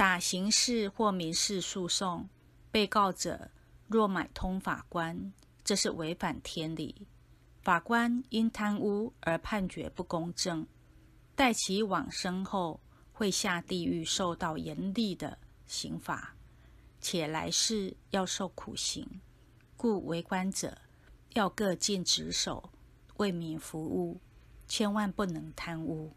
打刑事或民事诉讼，被告者若买通法官，这是违反天理。法官因贪污而判决不公正，待其往生后，会下地狱受到严厉的刑罚，且来世要受苦刑。故为官者要各尽职守，为民服务，千万不能贪污。